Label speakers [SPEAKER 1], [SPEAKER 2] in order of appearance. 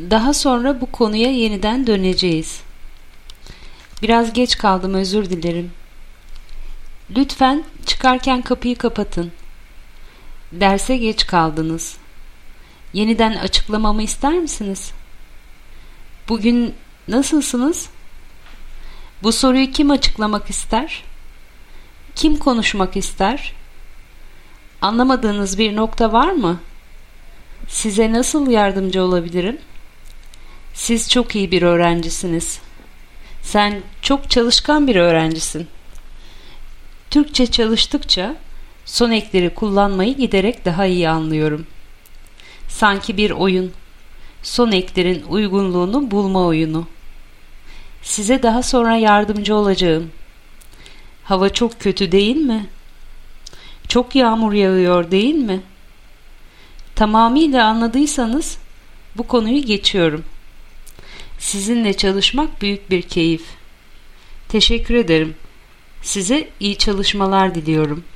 [SPEAKER 1] Daha sonra bu konuya yeniden döneceğiz. Biraz geç kaldım özür dilerim. Lütfen çıkarken kapıyı kapatın. Derse geç kaldınız. Yeniden açıklamamı ister misiniz? Bugün nasılsınız? Bu soruyu kim açıklamak ister? Kim konuşmak ister? Anlamadığınız bir nokta var mı? Size nasıl yardımcı olabilirim? Siz çok iyi bir öğrencisiniz. Sen çok çalışkan bir öğrencisin. Türkçe çalıştıkça son ekleri kullanmayı giderek daha iyi anlıyorum. Sanki bir oyun. Son eklerin uygunluğunu bulma oyunu. Size daha sonra yardımcı olacağım. Hava çok kötü değil mi? Çok yağmur yağıyor değil mi? Tamamıyla anladıysanız bu konuyu geçiyorum. Sizinle çalışmak büyük bir keyif. Teşekkür ederim. Size iyi çalışmalar diliyorum.''